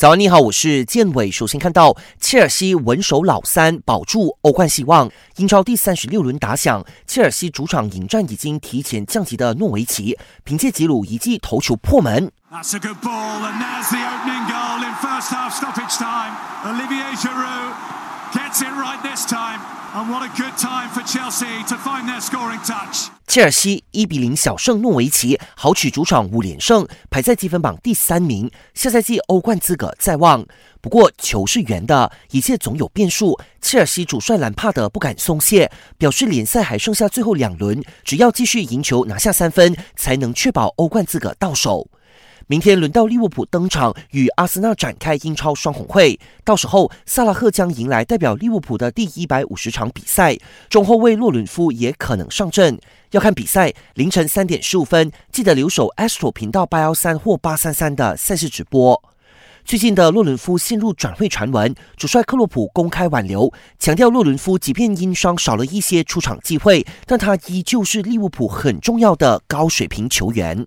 早安，你好，我是建伟。首先看到切尔西稳守老三，保住欧冠希望。英超第三十六轮打响，切尔西主场迎战已经提前降级的诺维奇，凭借吉鲁一记头球破门。切尔西一比零小胜诺维奇，豪取主场五连胜，排在积分榜第三名。下赛季欧冠资格在望。不过球是圆的，一切总有变数。切尔西主帅兰帕德不敢松懈，表示联赛还剩下最后两轮，只要继续赢球拿下三分，才能确保欧冠资格到手。明天轮到利物浦登场，与阿森纳展开英超双红会。到时候，萨拉赫将迎来代表利物浦的第一百五十场比赛，中后卫洛伦夫也可能上阵。要看比赛，凌晨三点十五分，记得留守 Astro 频道八幺三或八三三的赛事直播。最近的洛伦夫陷入转会传闻，主帅克洛普公开挽留，强调洛伦夫即便因伤少了一些出场机会，但他依旧是利物浦很重要的高水平球员。